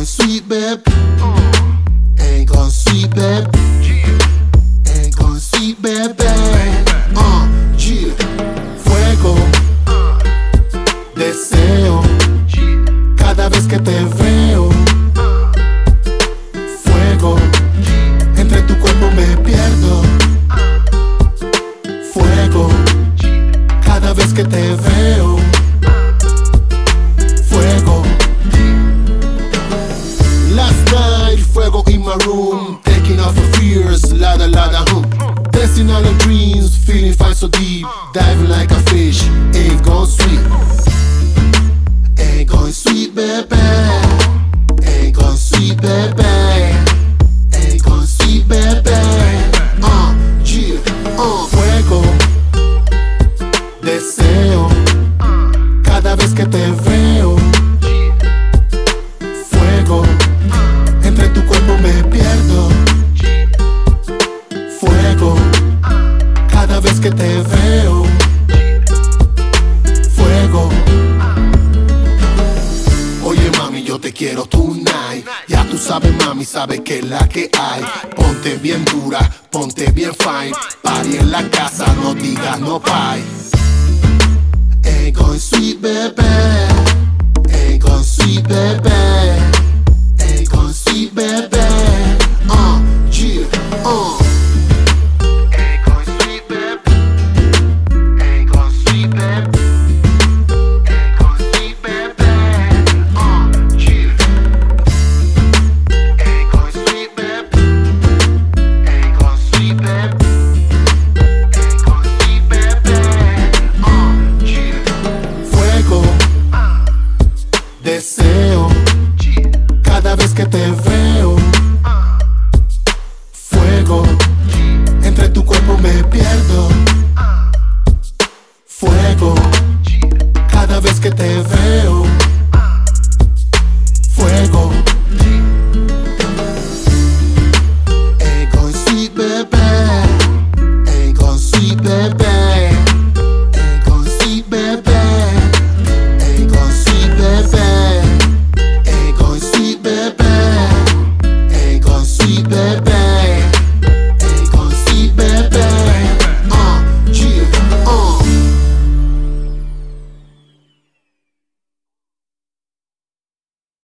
going sweet, babe. Ain't going sweet, babe. Ain't going sweet, babe. Uh. Fuego. Deseo. Cada vez que te veo. Fuego. Entre tu cuerpo me pierdo. Fuego. Cada vez que te veo. Lada lada hum. Dancing on the dreams, feeling fine so deep, diving like a fish, ain't going sweet, ain't going sweet, baby, ain't going sweet, baby, ain't going sweet, baby. Uh, yeah, uh, fuego, deseo, cada vez que te veo. Que te veo. Fuego. Oye mami, yo te quiero tonight. Ya tú sabes mami, sabes que es la que hay. Ponte bien dura, ponte bien fine. Party en la casa, no digas no bye. Ain't going sweet, baby. Deseo cada vez que te veo.